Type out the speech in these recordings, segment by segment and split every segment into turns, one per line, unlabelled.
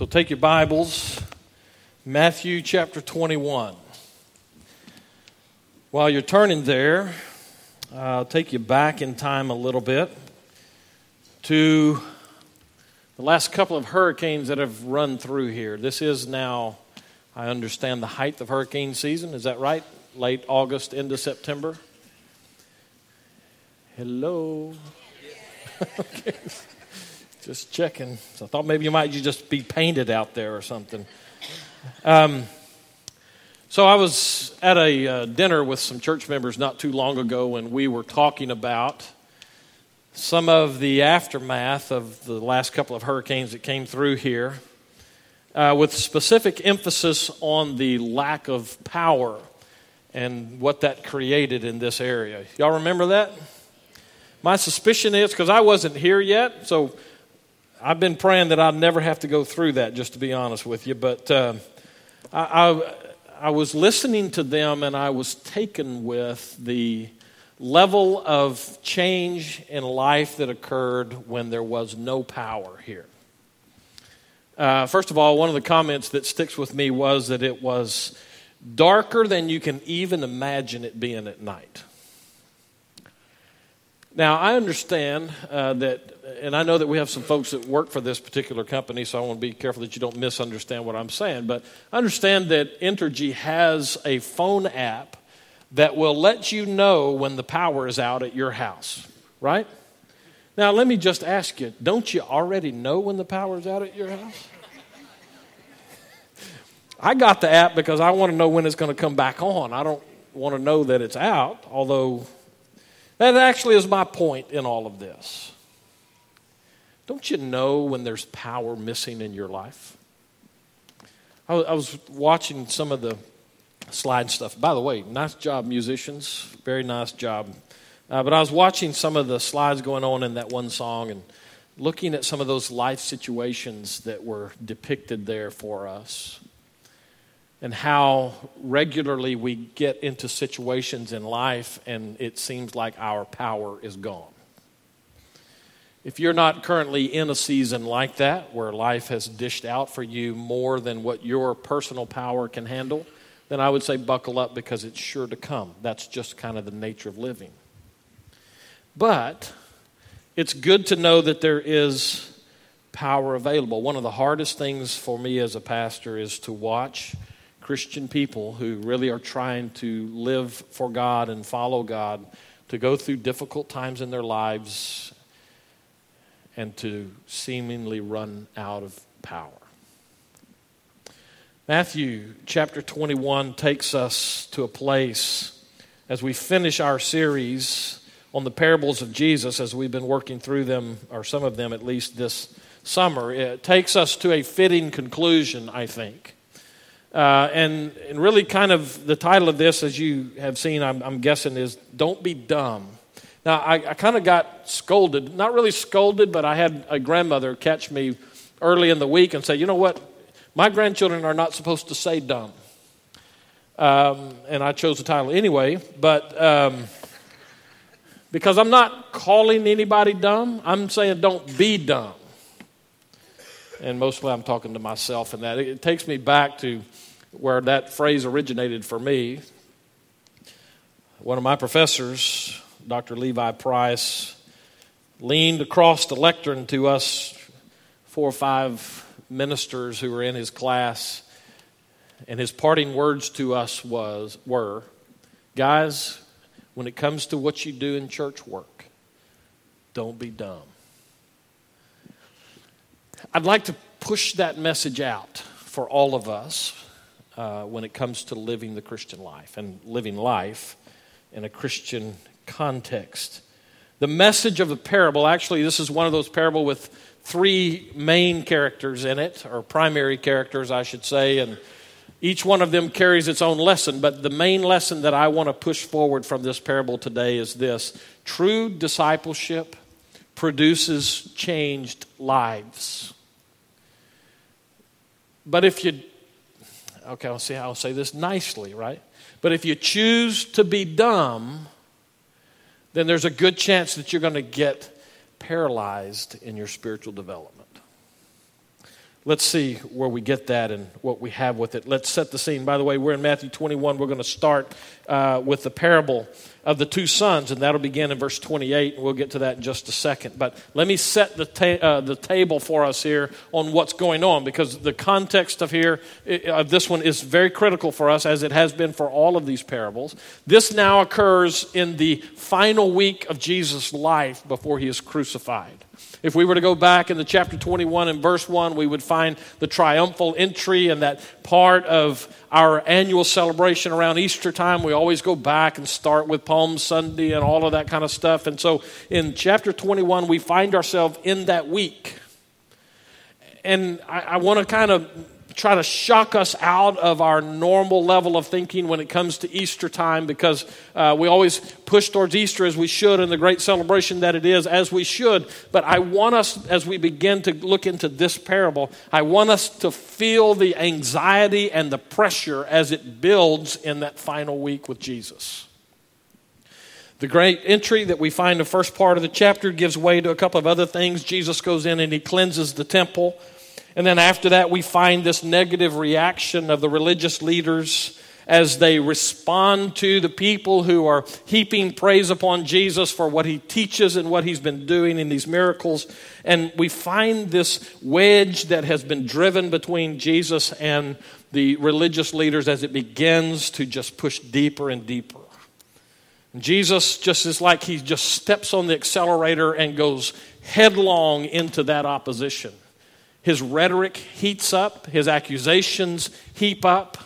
So take your Bibles, Matthew chapter 21. While you're turning there, I'll take you back in time a little bit to the last couple of hurricanes that have run through here. This is now, I understand, the height of hurricane season. Is that right? Late August into September? Hello? okay. Just checking. So I thought maybe you might just be painted out there or something. Um, so I was at a uh, dinner with some church members not too long ago, and we were talking about some of the aftermath of the last couple of hurricanes that came through here, uh, with specific emphasis on the lack of power and what that created in this area. Y'all remember that? My suspicion is because I wasn't here yet, so I've been praying that I'd never have to go through that, just to be honest with you. But uh, I, I, I was listening to them and I was taken with the level of change in life that occurred when there was no power here. Uh, first of all, one of the comments that sticks with me was that it was darker than you can even imagine it being at night. Now, I understand uh, that and I know that we have some folks that work for this particular company, so I want to be careful that you don't misunderstand what I'm saying. But I understand that Entergy has a phone app that will let you know when the power is out at your house, right? Now, let me just ask you don't you already know when the power is out at your house? I got the app because I want to know when it's going to come back on. I don't want to know that it's out, although that actually is my point in all of this. Don't you know when there's power missing in your life? I was watching some of the slide stuff. By the way, nice job, musicians. Very nice job. Uh, but I was watching some of the slides going on in that one song and looking at some of those life situations that were depicted there for us and how regularly we get into situations in life and it seems like our power is gone. If you're not currently in a season like that, where life has dished out for you more than what your personal power can handle, then I would say buckle up because it's sure to come. That's just kind of the nature of living. But it's good to know that there is power available. One of the hardest things for me as a pastor is to watch Christian people who really are trying to live for God and follow God to go through difficult times in their lives and to seemingly run out of power. Matthew chapter 21 takes us to a place as we finish our series on the parables of Jesus, as we've been working through them, or some of them at least this summer. It takes us to a fitting conclusion, I think. Uh, and, and really, kind of the title of this, as you have seen, I'm, I'm guessing, is Don't Be Dumb. Now, I, I kind of got scolded, not really scolded, but I had a grandmother catch me early in the week and say, you know what? My grandchildren are not supposed to say dumb. Um, and I chose the title anyway, but um, because I'm not calling anybody dumb, I'm saying don't be dumb. And mostly I'm talking to myself and that. It, it takes me back to where that phrase originated for me. One of my professors Dr. Levi Price leaned across the lectern to us, four or five ministers who were in his class, and his parting words to us was were, guys, when it comes to what you do in church work, don't be dumb. I'd like to push that message out for all of us uh, when it comes to living the Christian life and living life in a Christian context. The message of the parable, actually, this is one of those parable with three main characters in it, or primary characters, I should say, and each one of them carries its own lesson. But the main lesson that I want to push forward from this parable today is this true discipleship produces changed lives. But if you, okay, I'll see how I'll say this nicely, right? But if you choose to be dumb, then there's a good chance that you're going to get paralyzed in your spiritual development. Let's see where we get that and what we have with it. Let's set the scene. By the way, we're in Matthew 21. We're going to start uh, with the parable of the two sons, and that'll begin in verse 28, and we'll get to that in just a second. But let me set the, ta- uh, the table for us here on what's going on, because the context of here, of this one, is very critical for us, as it has been for all of these parables. This now occurs in the final week of Jesus' life before he is crucified. If we were to go back in the chapter 21 and verse 1, we would find the triumphal entry and that part of our annual celebration around Easter time. We always go back and start with Palm Sunday and all of that kind of stuff. And so in chapter 21, we find ourselves in that week. And I, I want to kind of try to shock us out of our normal level of thinking when it comes to Easter time because uh, we always push towards Easter as we should and the great celebration that it is as we should. But I want us, as we begin to look into this parable, I want us to feel the anxiety and the pressure as it builds in that final week with Jesus. The great entry that we find in the first part of the chapter gives way to a couple of other things. Jesus goes in and he cleanses the temple. And then after that, we find this negative reaction of the religious leaders as they respond to the people who are heaping praise upon Jesus for what he teaches and what he's been doing in these miracles. And we find this wedge that has been driven between Jesus and the religious leaders as it begins to just push deeper and deeper. Jesus just is like he just steps on the accelerator and goes headlong into that opposition. His rhetoric heats up, his accusations heap up.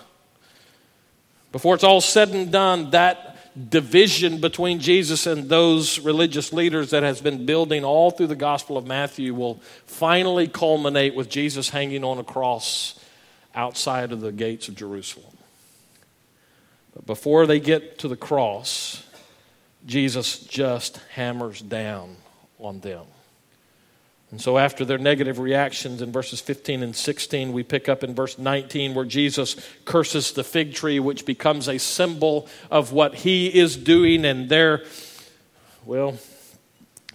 Before it's all said and done, that division between Jesus and those religious leaders that has been building all through the Gospel of Matthew will finally culminate with Jesus hanging on a cross outside of the gates of Jerusalem. But before they get to the cross, Jesus just hammers down on them. And so, after their negative reactions in verses 15 and 16, we pick up in verse 19 where Jesus curses the fig tree, which becomes a symbol of what he is doing. And there, well,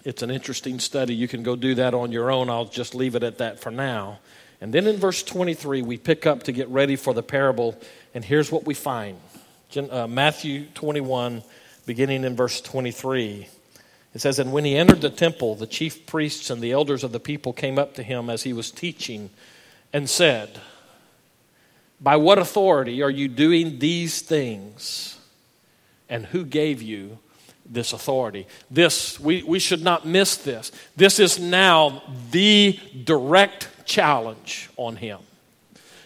it's an interesting study. You can go do that on your own. I'll just leave it at that for now. And then in verse 23, we pick up to get ready for the parable. And here's what we find uh, Matthew 21, beginning in verse 23. It says, And when he entered the temple, the chief priests and the elders of the people came up to him as he was teaching and said, By what authority are you doing these things? And who gave you this authority? This, we, we should not miss this. This is now the direct challenge on him.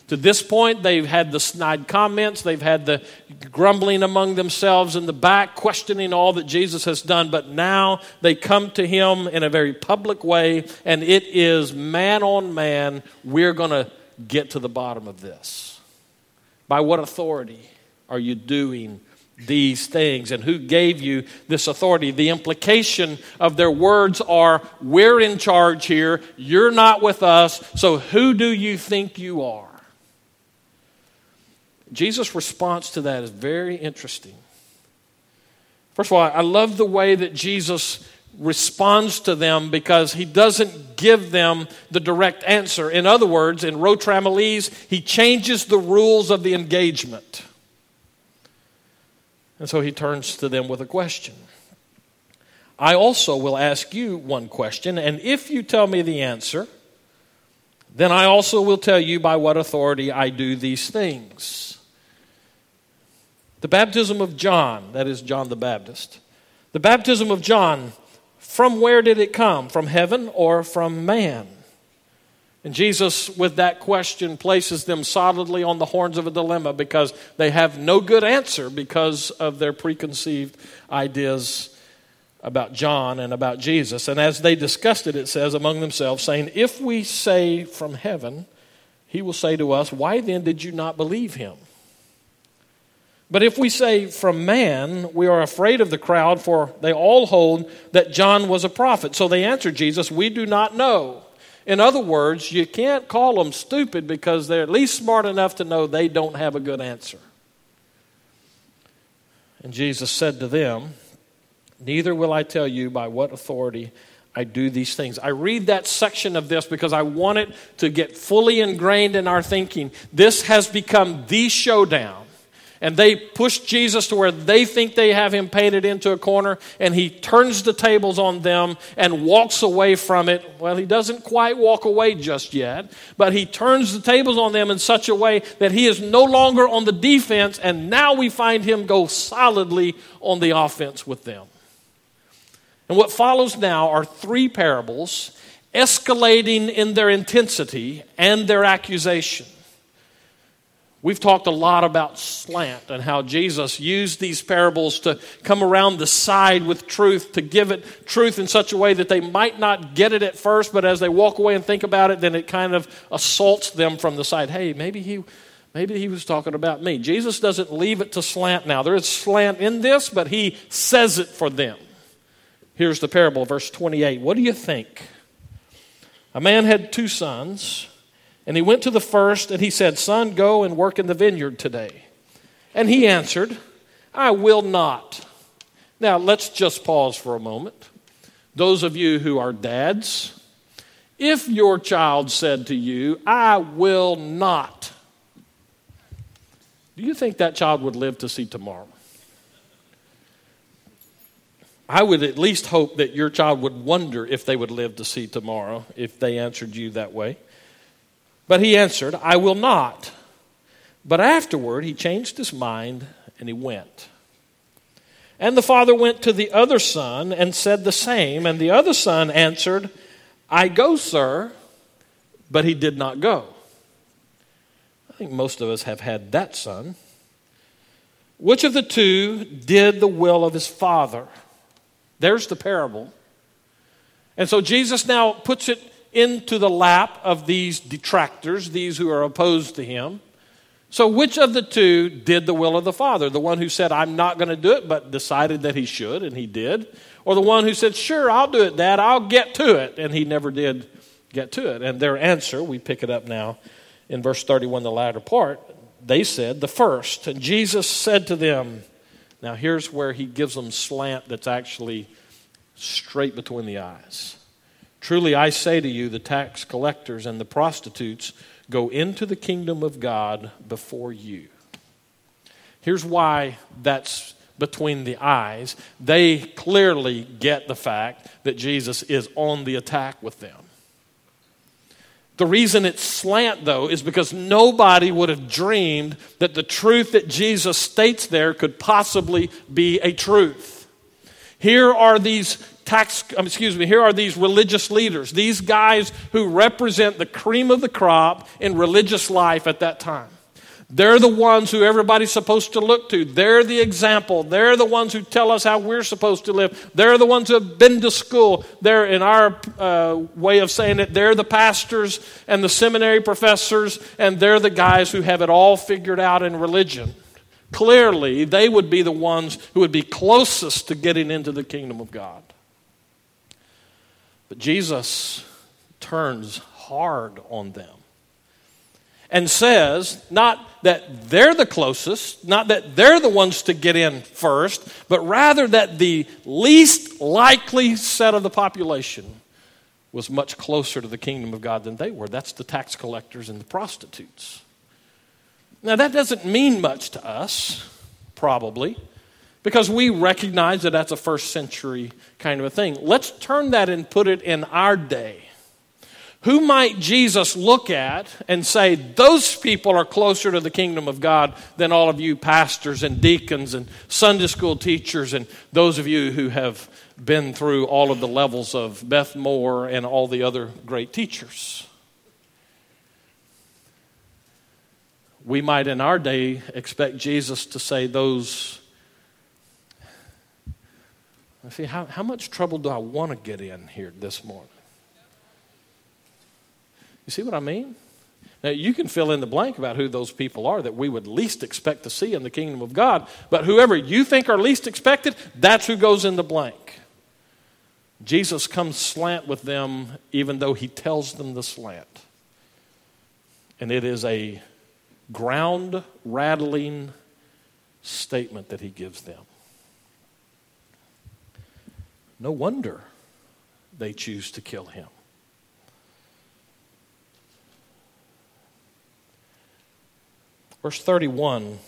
To this point, they've had the snide comments, they've had the grumbling among themselves in the back, questioning all that Jesus has done, but now they come to him in a very public way, and it is man on man, we're going to get to the bottom of this. By what authority are you doing these things and who gave you this authority. The implication of their words are we're in charge here, you're not with us, so who do you think you are? Jesus' response to that is very interesting. First of all, I love the way that Jesus responds to them because he doesn't give them the direct answer. In other words, in Rotramilese, he changes the rules of the engagement. And so he turns to them with a question. I also will ask you one question, and if you tell me the answer, then I also will tell you by what authority I do these things. The baptism of John, that is John the Baptist. The baptism of John, from where did it come? From heaven or from man? And Jesus, with that question, places them solidly on the horns of a dilemma because they have no good answer because of their preconceived ideas about John and about Jesus. And as they discussed it, it says among themselves, saying, If we say from heaven, he will say to us, Why then did you not believe him? But if we say from man, we are afraid of the crowd, for they all hold that John was a prophet. So they answered Jesus, We do not know. In other words, you can't call them stupid because they're at least smart enough to know they don't have a good answer. And Jesus said to them, Neither will I tell you by what authority I do these things. I read that section of this because I want it to get fully ingrained in our thinking. This has become the showdown. And they push Jesus to where they think they have him painted into a corner, and he turns the tables on them and walks away from it. Well, he doesn't quite walk away just yet, but he turns the tables on them in such a way that he is no longer on the defense, and now we find him go solidly on the offense with them. And what follows now are three parables escalating in their intensity and their accusation. We've talked a lot about slant and how Jesus used these parables to come around the side with truth, to give it truth in such a way that they might not get it at first, but as they walk away and think about it, then it kind of assaults them from the side. Hey, maybe he, maybe he was talking about me. Jesus doesn't leave it to slant now. There is slant in this, but he says it for them. Here's the parable, verse 28. What do you think? A man had two sons, and he went to the first, and he said, Son, go and work in the vineyard today. And he answered, I will not. Now, let's just pause for a moment. Those of you who are dads, if your child said to you, I will not, do you think that child would live to see tomorrow? I would at least hope that your child would wonder if they would live to see tomorrow if they answered you that way. But he answered, I will not. But afterward, he changed his mind and he went. And the father went to the other son and said the same. And the other son answered, I go, sir. But he did not go. I think most of us have had that son. Which of the two did the will of his father? There's the parable. And so Jesus now puts it into the lap of these detractors, these who are opposed to him. So, which of the two did the will of the Father? The one who said, I'm not going to do it, but decided that he should, and he did? Or the one who said, Sure, I'll do it, Dad, I'll get to it, and he never did get to it? And their answer, we pick it up now in verse 31, the latter part, they said, The first. And Jesus said to them, now, here's where he gives them slant that's actually straight between the eyes. Truly, I say to you, the tax collectors and the prostitutes go into the kingdom of God before you. Here's why that's between the eyes. They clearly get the fact that Jesus is on the attack with them. The reason it's slant, though, is because nobody would have dreamed that the truth that Jesus states there could possibly be a truth. Here are these tax, um, excuse me, here are these religious leaders, these guys who represent the cream of the crop in religious life at that time. They're the ones who everybody's supposed to look to. They're the example. They're the ones who tell us how we're supposed to live. They're the ones who have been to school. They're, in our uh, way of saying it, they're the pastors and the seminary professors, and they're the guys who have it all figured out in religion. Clearly, they would be the ones who would be closest to getting into the kingdom of God. But Jesus turns hard on them and says not that they're the closest, not that they're the ones to get in first, but rather that the least likely set of the population was much closer to the kingdom of God than they were. That's the tax collectors and the prostitutes. Now, that doesn't mean much to us, probably, because we recognize that that's a first century kind of a thing. Let's turn that and put it in our day. Who might Jesus look at and say, those people are closer to the kingdom of God than all of you pastors and deacons and Sunday school teachers and those of you who have been through all of the levels of Beth Moore and all the other great teachers? We might in our day expect Jesus to say, those. See, how, how much trouble do I want to get in here this morning? You see what I mean? Now, you can fill in the blank about who those people are that we would least expect to see in the kingdom of God, but whoever you think are least expected, that's who goes in the blank. Jesus comes slant with them, even though he tells them the slant. And it is a ground rattling statement that he gives them. No wonder they choose to kill him. Verse 31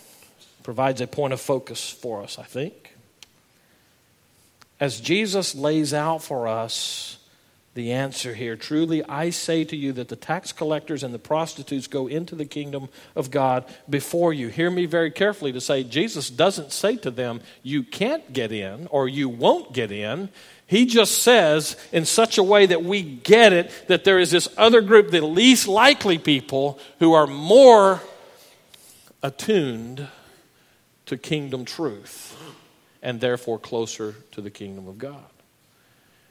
provides a point of focus for us, I think. As Jesus lays out for us the answer here, truly I say to you that the tax collectors and the prostitutes go into the kingdom of God before you. Hear me very carefully to say, Jesus doesn't say to them, you can't get in or you won't get in. He just says, in such a way that we get it, that there is this other group, the least likely people, who are more attuned to kingdom truth and therefore closer to the kingdom of God.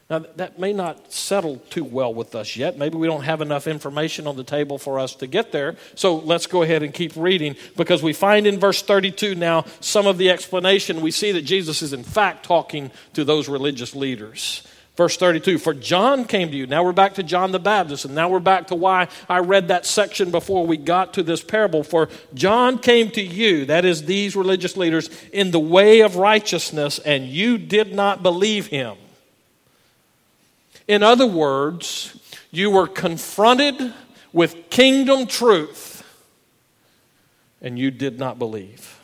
Now, that may not settle too well with us yet. Maybe we don't have enough information on the table for us to get there. So let's go ahead and keep reading because we find in verse 32 now some of the explanation. We see that Jesus is, in fact, talking to those religious leaders. Verse 32 For John came to you. Now we're back to John the Baptist, and now we're back to why I read that section before we got to this parable. For John came to you, that is, these religious leaders, in the way of righteousness, and you did not believe him. In other words, you were confronted with kingdom truth, and you did not believe.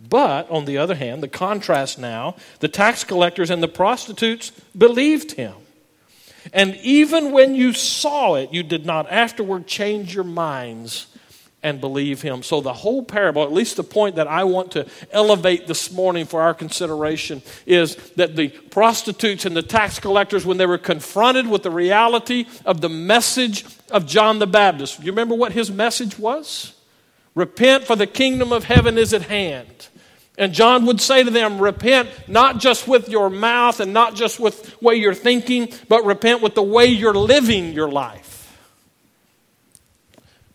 But, on the other hand, the contrast now, the tax collectors and the prostitutes believed him. And even when you saw it, you did not afterward change your minds and believe him. So, the whole parable, at least the point that I want to elevate this morning for our consideration, is that the prostitutes and the tax collectors, when they were confronted with the reality of the message of John the Baptist, you remember what his message was? Repent, for the kingdom of heaven is at hand. And John would say to them, Repent not just with your mouth and not just with the way you're thinking, but repent with the way you're living your life.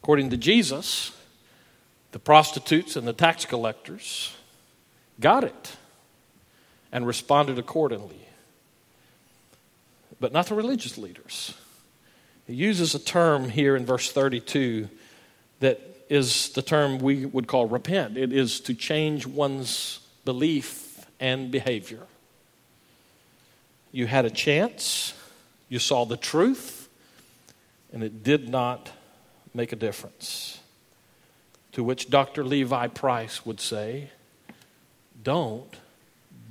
According to Jesus, the prostitutes and the tax collectors got it and responded accordingly, but not the religious leaders. He uses a term here in verse 32 that is the term we would call repent. It is to change one's belief and behavior. You had a chance, you saw the truth, and it did not make a difference. To which Dr. Levi Price would say, Don't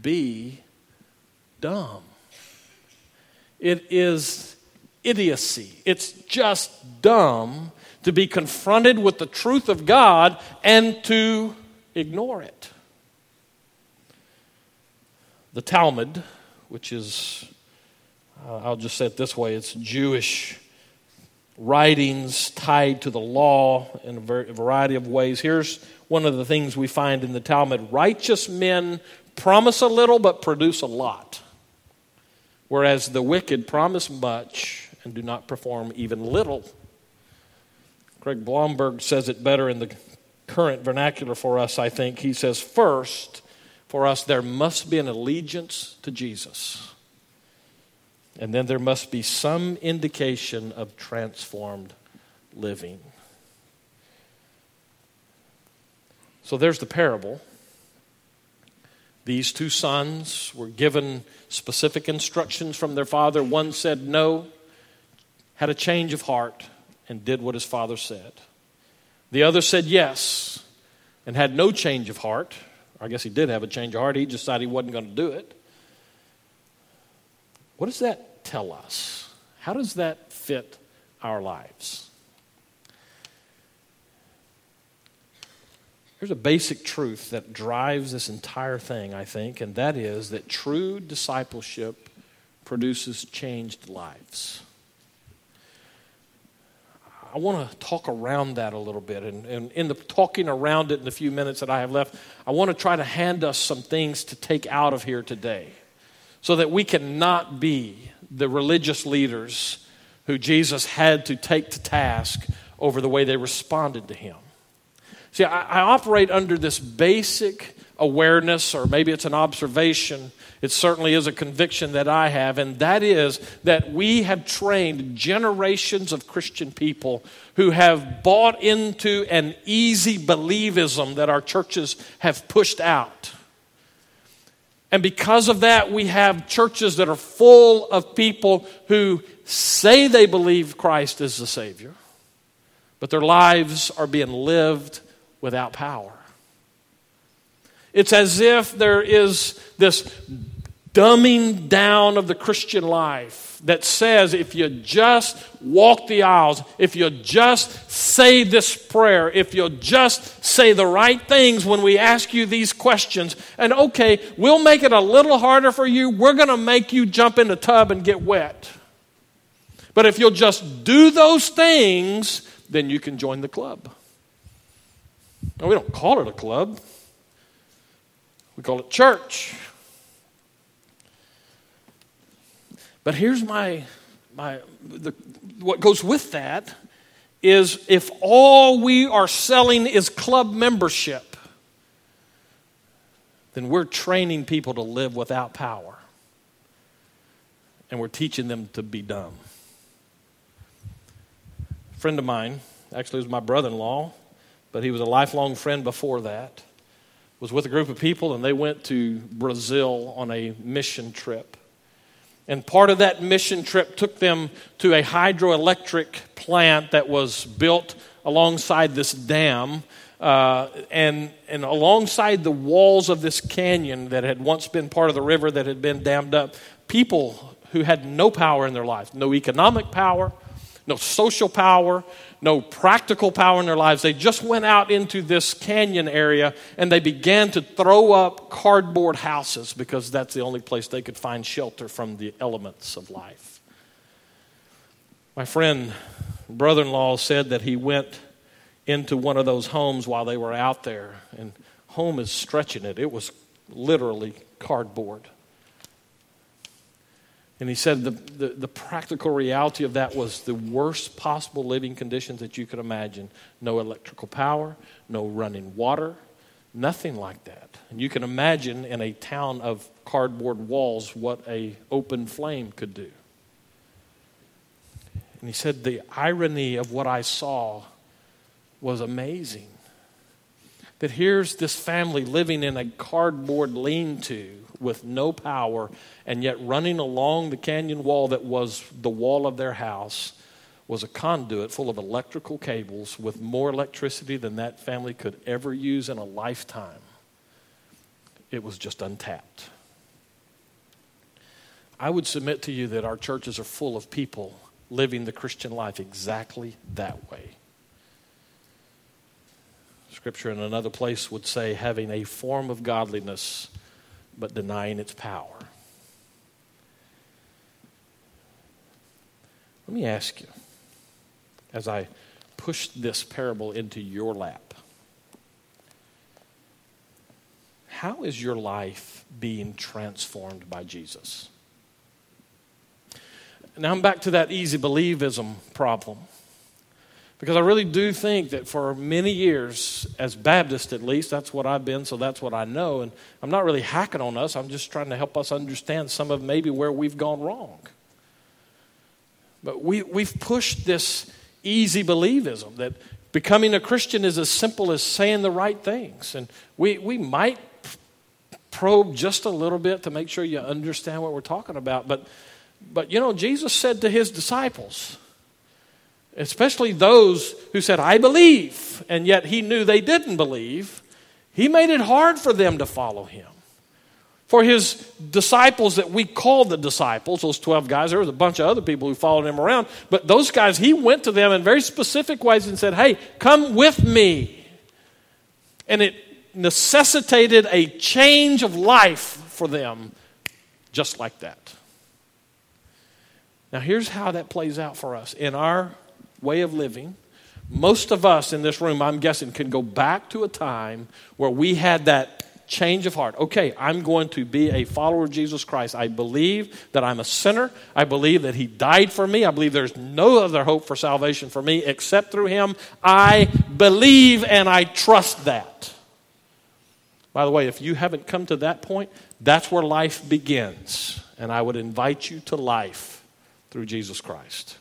be dumb. It is idiocy. It's just dumb to be confronted with the truth of God and to ignore it. The Talmud, which is, uh, I'll just say it this way, it's Jewish writings tied to the law in a variety of ways. Here's one of the things we find in the Talmud righteous men promise a little but produce a lot, whereas the wicked promise much and do not perform even little. Craig Blomberg says it better in the current vernacular for us, I think. He says, First, for us, there must be an allegiance to Jesus. And then there must be some indication of transformed living. So there's the parable. These two sons were given specific instructions from their father. One said no, had a change of heart and did what his father said. The other said yes and had no change of heart. I guess he did have a change of heart. He decided he wasn't going to do it. What does that tell us? How does that fit our lives? There's a basic truth that drives this entire thing, I think, and that is that true discipleship produces changed lives. I want to talk around that a little bit. And, and in the talking around it in the few minutes that I have left, I want to try to hand us some things to take out of here today so that we cannot be the religious leaders who Jesus had to take to task over the way they responded to him. See, I, I operate under this basic awareness, or maybe it's an observation. It certainly is a conviction that I have, and that is that we have trained generations of Christian people who have bought into an easy believism that our churches have pushed out. And because of that, we have churches that are full of people who say they believe Christ is the Savior, but their lives are being lived without power. It's as if there is this dumbing down of the Christian life that says if you just walk the aisles, if you just say this prayer, if you just say the right things when we ask you these questions, and okay, we'll make it a little harder for you, we're going to make you jump in the tub and get wet. But if you'll just do those things, then you can join the club. Now, we don't call it a club, we call it church. But here's my, my the, what goes with that is if all we are selling is club membership, then we're training people to live without power. And we're teaching them to be dumb. A friend of mine, actually was my brother-in-law, but he was a lifelong friend before that, was with a group of people and they went to Brazil on a mission trip. And part of that mission trip took them to a hydroelectric plant that was built alongside this dam. Uh, and, and alongside the walls of this canyon that had once been part of the river that had been dammed up, people who had no power in their lives, no economic power, no social power, no practical power in their lives. They just went out into this canyon area and they began to throw up cardboard houses because that's the only place they could find shelter from the elements of life. My friend, brother in law, said that he went into one of those homes while they were out there, and home is stretching it. It was literally cardboard. And he said the, the, the, practical reality of that was the worst possible living conditions that you could imagine. No electrical power, no running water, nothing like that. And you can imagine in a town of cardboard walls what a open flame could do. And he said the irony of what I saw was amazing. That here's this family living in a cardboard lean to with no power, and yet running along the canyon wall that was the wall of their house was a conduit full of electrical cables with more electricity than that family could ever use in a lifetime. It was just untapped. I would submit to you that our churches are full of people living the Christian life exactly that way. Scripture in another place would say having a form of godliness but denying its power. Let me ask you, as I push this parable into your lap, how is your life being transformed by Jesus? Now I'm back to that easy believism problem. Because I really do think that for many years, as Baptist at least, that's what I've been, so that's what I know. And I'm not really hacking on us, I'm just trying to help us understand some of maybe where we've gone wrong. But we, we've pushed this easy believism that becoming a Christian is as simple as saying the right things. And we, we might probe just a little bit to make sure you understand what we're talking about. But, but you know, Jesus said to his disciples, especially those who said, I believe, and yet he knew they didn't believe, he made it hard for them to follow him. For his disciples that we call the disciples, those 12 guys, there was a bunch of other people who followed him around, but those guys, he went to them in very specific ways and said, Hey, come with me. And it necessitated a change of life for them just like that. Now, here's how that plays out for us in our way of living. Most of us in this room, I'm guessing, can go back to a time where we had that change of heart. Okay, I'm going to be a follower of Jesus Christ. I believe that I'm a sinner. I believe that He died for me. I believe there's no other hope for salvation for me except through Him. I believe and I trust that. By the way, if you haven't come to that point, that's where life begins. And I would invite you to life through Jesus Christ.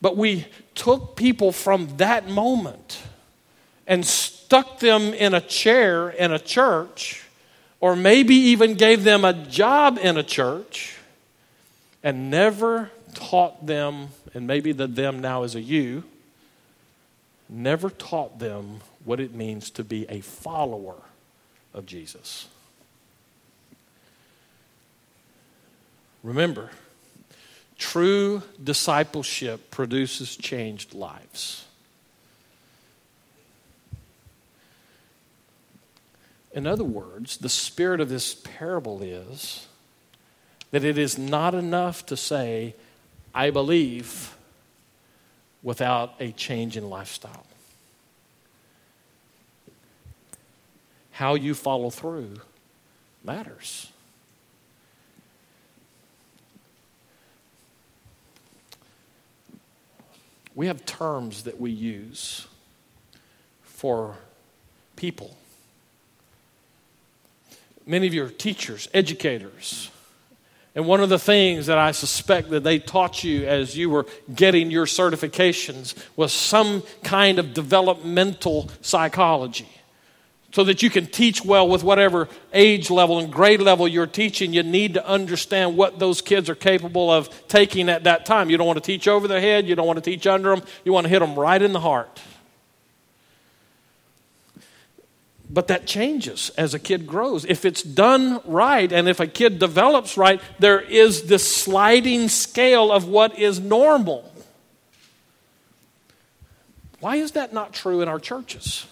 But we took people from that moment and stuck them in a chair in a church or maybe even gave them a job in a church and never taught them, and maybe the them now is a you, never taught them what it means to be a follower of Jesus. Remember, true discipleship produces changed lives. In other words, the spirit of this parable is that it is not enough to say, I believe, without a change in lifestyle. How you follow through matters. We have terms that we use for people many of you are teachers, educators. And one of the things that I suspect that they taught you as you were getting your certifications was some kind of developmental psychology. So that you can teach well with whatever age level and grade level you're teaching, you need to understand what those kids are capable of taking at that time. You don't want to teach over their head, you don't want to teach under them, you want to hit them right in the heart. But that changes as a kid grows. If it's done right and if a kid develops right, there is this sliding scale of what is normal. Why is that not true in our churches?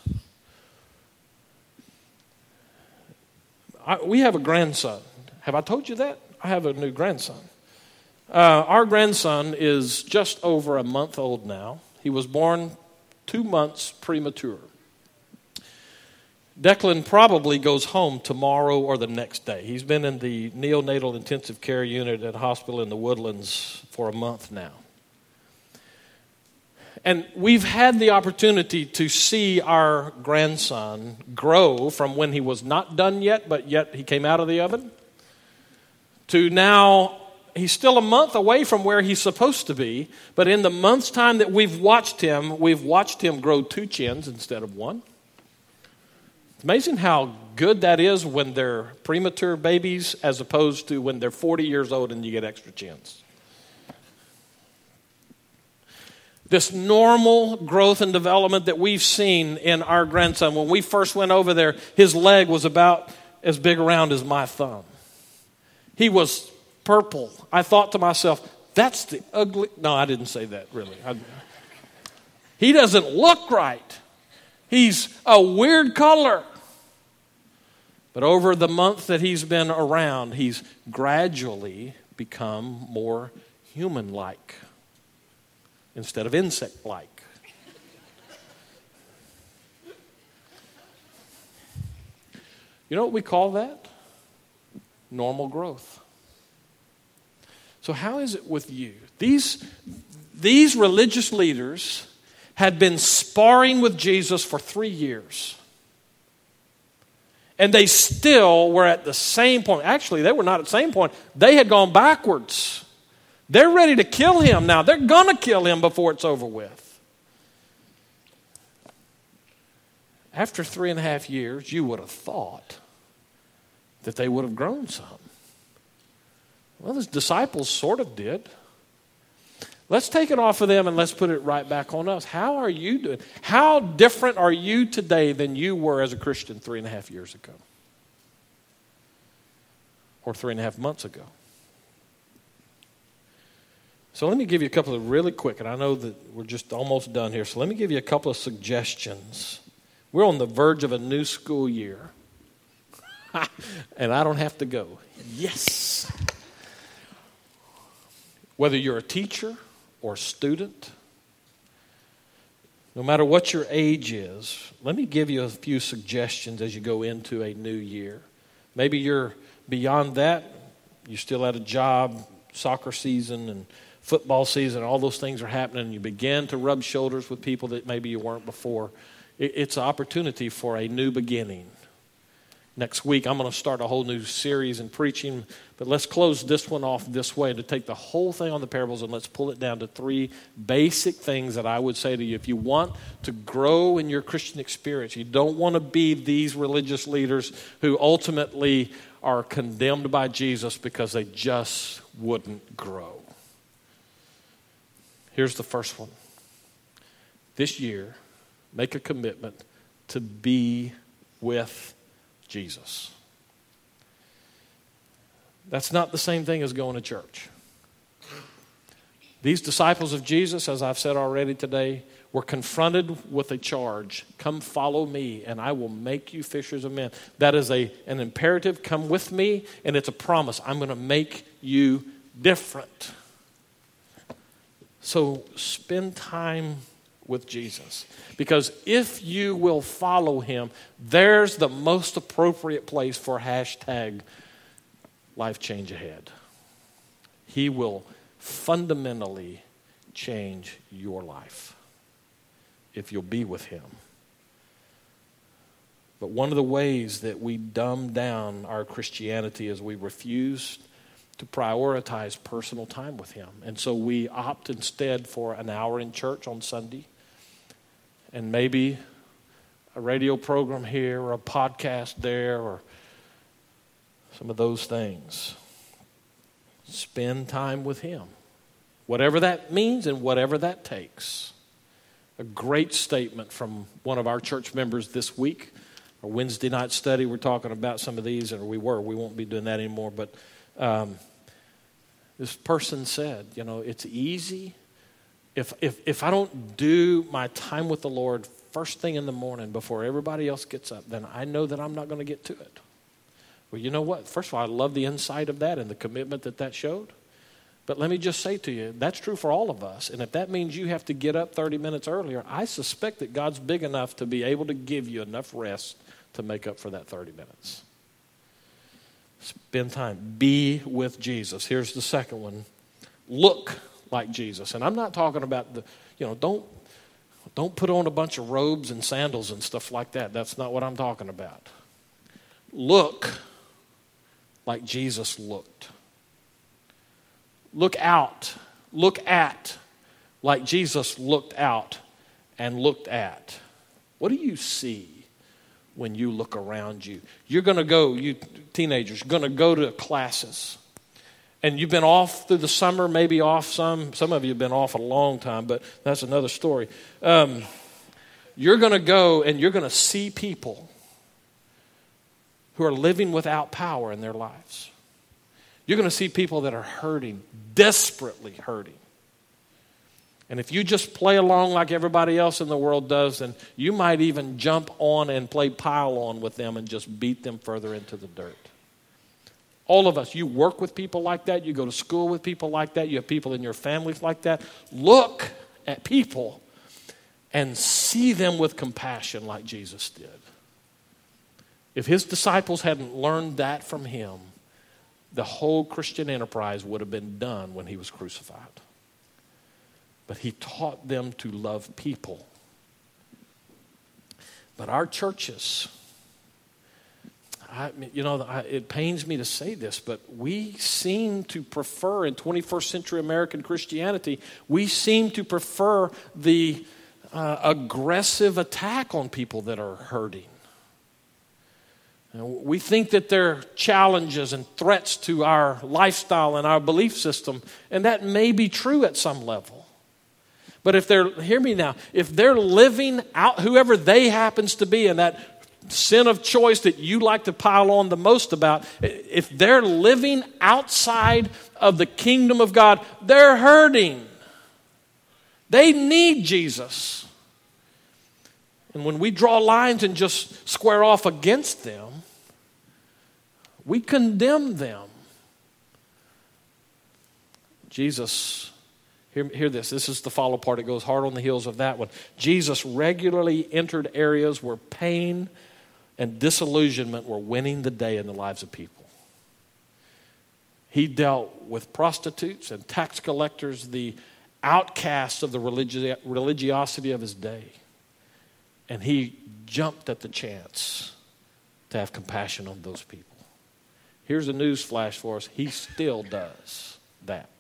I, we have a grandson. Have I told you that? I have a new grandson. Uh, our grandson is just over a month old now. He was born two months premature. Declan probably goes home tomorrow or the next day. He's been in the neonatal intensive care unit at a hospital in the woodlands for a month now. And we've had the opportunity to see our grandson grow from when he was not done yet, but yet he came out of the oven, to now he's still a month away from where he's supposed to be. But in the month's time that we've watched him, we've watched him grow two chins instead of one. It's amazing how good that is when they're premature babies as opposed to when they're 40 years old and you get extra chins. This normal growth and development that we've seen in our grandson. When we first went over there, his leg was about as big around as my thumb. He was purple. I thought to myself, that's the ugly. No, I didn't say that really. I, he doesn't look right. He's a weird color. But over the month that he's been around, he's gradually become more human like instead of insect like. You know what we call that? Normal growth. So, how is it with you? These, these religious leaders had been sparring with Jesus for three years. And they still were at the same point. Actually, they were not at the same point, they had gone backwards. They're ready to kill him now. They're going to kill him before it's over with. After three and a half years, you would have thought that they would have grown some. Well, his disciples sort of did. Let's take it off of them and let's put it right back on us. How are you doing? How different are you today than you were as a Christian three and a half years ago? Or three and a half months ago? So let me give you a couple of really quick, and I know that we're just almost done here, so let me give you a couple of suggestions. We're on the verge of a new school year, and I don't have to go. Yes! Whether you're a teacher, or student, no matter what your age is, let me give you a few suggestions as you go into a new year. Maybe you're beyond that, you're still at a job, soccer season, and football season, all those things are happening, and you begin to rub shoulders with people that maybe you weren't before. It's an opportunity for a new beginning. Next week, I'm going to start a whole new series in preaching, but let's close this one off this way to take the whole thing on the parables and let's pull it down to three basic things that I would say to you. If you want to grow in your Christian experience, you don't want to be these religious leaders who ultimately are condemned by Jesus because they just wouldn't grow. Here's the first one. This year, make a commitment to be with Jesus. That's not the same thing as going to church. These disciples of Jesus, as I've said already today, were confronted with a charge. Come follow me and i will make you fishers of men. That is a, an imperative. Come with me and it's a promise. I'm going to make you different so spend time with Jesus. Because if you will follow him, there's the most appropriate place for hashtag life change ahead. He will fundamentally change your life if you'll be with him. But one of the ways that we dumb down our Christianity is we refuse to prioritize personal time with Him. And so we opt instead for an hour in church on Sunday and maybe a radio program here or a podcast there or some of those things. Spend time with Him, whatever that means and whatever that takes. A great statement from one of our church members this week. Our Wednesday night study, we're talking about some of these, or we were. We won't be doing that anymore. But um, this person said, you know, it's easy if, if, if I don't do my time with the Lord first thing in the morning before everybody else gets up, then I know that I'm not going to get to it. Well, you know what? First of all, I love the insight of that and the commitment that that showed. But let me just say to you, that's true for all of us. And if that means you have to get up 30 minutes earlier, I suspect that God's big enough to be able to give you enough rest to make up for that 30 minutes. Spend time. Be with Jesus. Here's the second one look like Jesus. And I'm not talking about the, you know, don't don't put on a bunch of robes and sandals and stuff like that. That's not what I'm talking about. Look like Jesus looked. Look out. Look at like Jesus looked out and looked at. What do you see when you look around you? You're going to go, you teenagers, going to go to classes and you've been off through the summer, maybe off some. Some of you have been off a long time, but that's another story. Um, you're going to go and you're going to see people who are living without power in their lives. You're going to see people that are hurting, desperately hurting. And if you just play along like everybody else in the world does, then you might even jump on and play pile on with them and just beat them further into the dirt. All of us, you work with people like that, you go to school with people like that, you have people in your families like that. Look at people and see them with compassion like Jesus did. If his disciples hadn't learned that from him, the whole Christian enterprise would have been done when he was crucified. But he taught them to love people. But our churches, I, you know, I, it pains me to say this, but we seem to prefer in 21st century American Christianity, we seem to prefer the uh, aggressive attack on people that are hurting. we think that they're challenges and threats to our lifestyle and our belief system, and that may be true at some level. But if they're, hear me now, if they're living out, whoever they happens to be in that sin of choice that you like to pile on the most about, if they're living outside of the kingdom of God, they're hurting. They need Jesus. And when we draw lines and just square off against them, we condemn them. Jesus, hear, hear this. This is the follow part. It goes hard on the heels of that one. Jesus regularly entered areas where pain and disillusionment were winning the day in the lives of people. He dealt with prostitutes and tax collectors, the outcasts of the religi- religiosity of his day. And he jumped at the chance to have compassion on those people. Here's a news flash for us He still does that.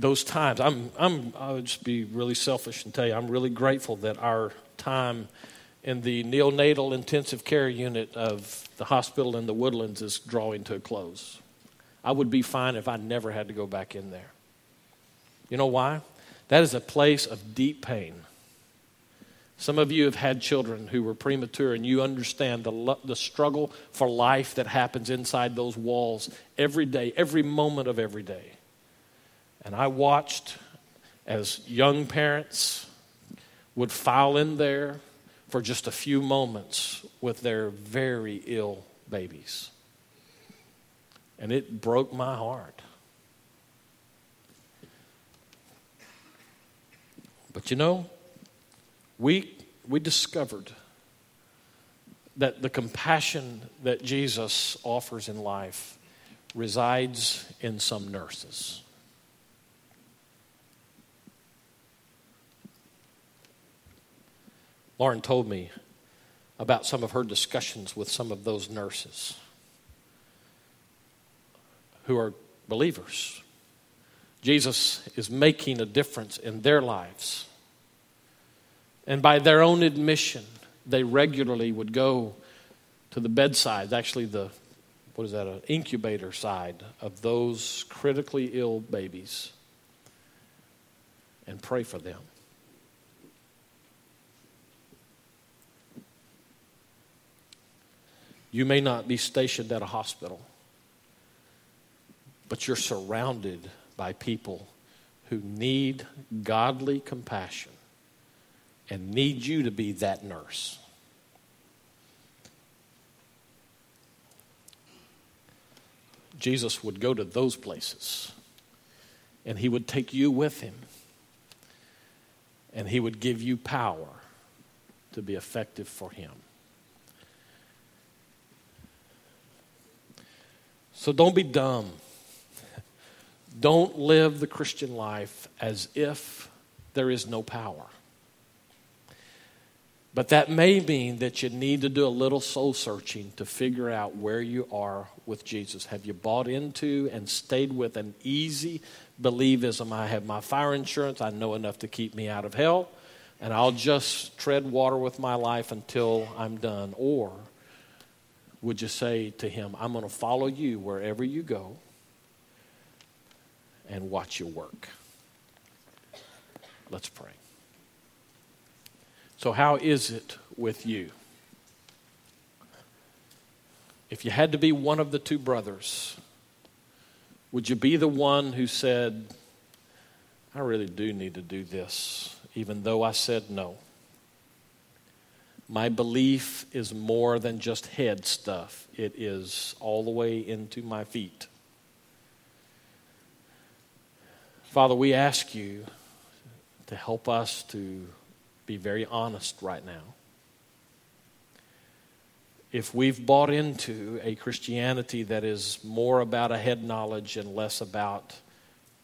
Those times, I'm, I'm, I would just be really selfish and tell you, I'm really grateful that our time in the neonatal intensive care unit of the hospital in the woodlands is drawing to a close. I would be fine if I never had to go back in there. You know why? That is a place of deep pain. Some of you have had children who were premature, and you understand the, the struggle for life that happens inside those walls every day, every moment of every day. And I watched as young parents would file in there for just a few moments with their very ill babies. And it broke my heart. But you know, we, we discovered that the compassion that Jesus offers in life resides in some nurses. Lauren told me about some of her discussions with some of those nurses who are believers. Jesus is making a difference in their lives. And by their own admission, they regularly would go to the bedside, actually, the what is that, an incubator side of those critically ill babies, and pray for them. You may not be stationed at a hospital, but you're surrounded by people who need godly compassion and need you to be that nurse. Jesus would go to those places and he would take you with him and he would give you power to be effective for him. So don't be dumb. Don't live the Christian life as if there is no power. But that may mean that you need to do a little soul searching to figure out where you are with Jesus. Have you bought into and stayed with an easy believism? I have my fire insurance, I know enough to keep me out of hell, and I'll just tread water with my life until I'm done. Or would you say to him, I'm going to follow you wherever you go and watch you work? Let's pray. So, how is it with you? If you had to be one of the two brothers, would you be the one who said, I really do need to do this, even though I said no? My belief is more than just head stuff, it is all the way into my feet. Father, we ask you to help us to be very honest right now. If we've bought into a Christianity that is more about a head knowledge and less about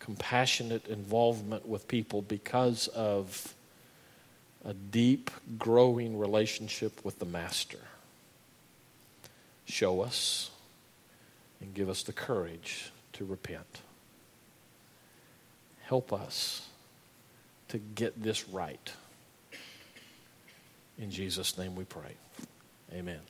compassionate involvement with people because of a deep, growing relationship with the Master. Show us and give us the courage to repent. Help us to get this right. In Jesus' name we pray. Amen.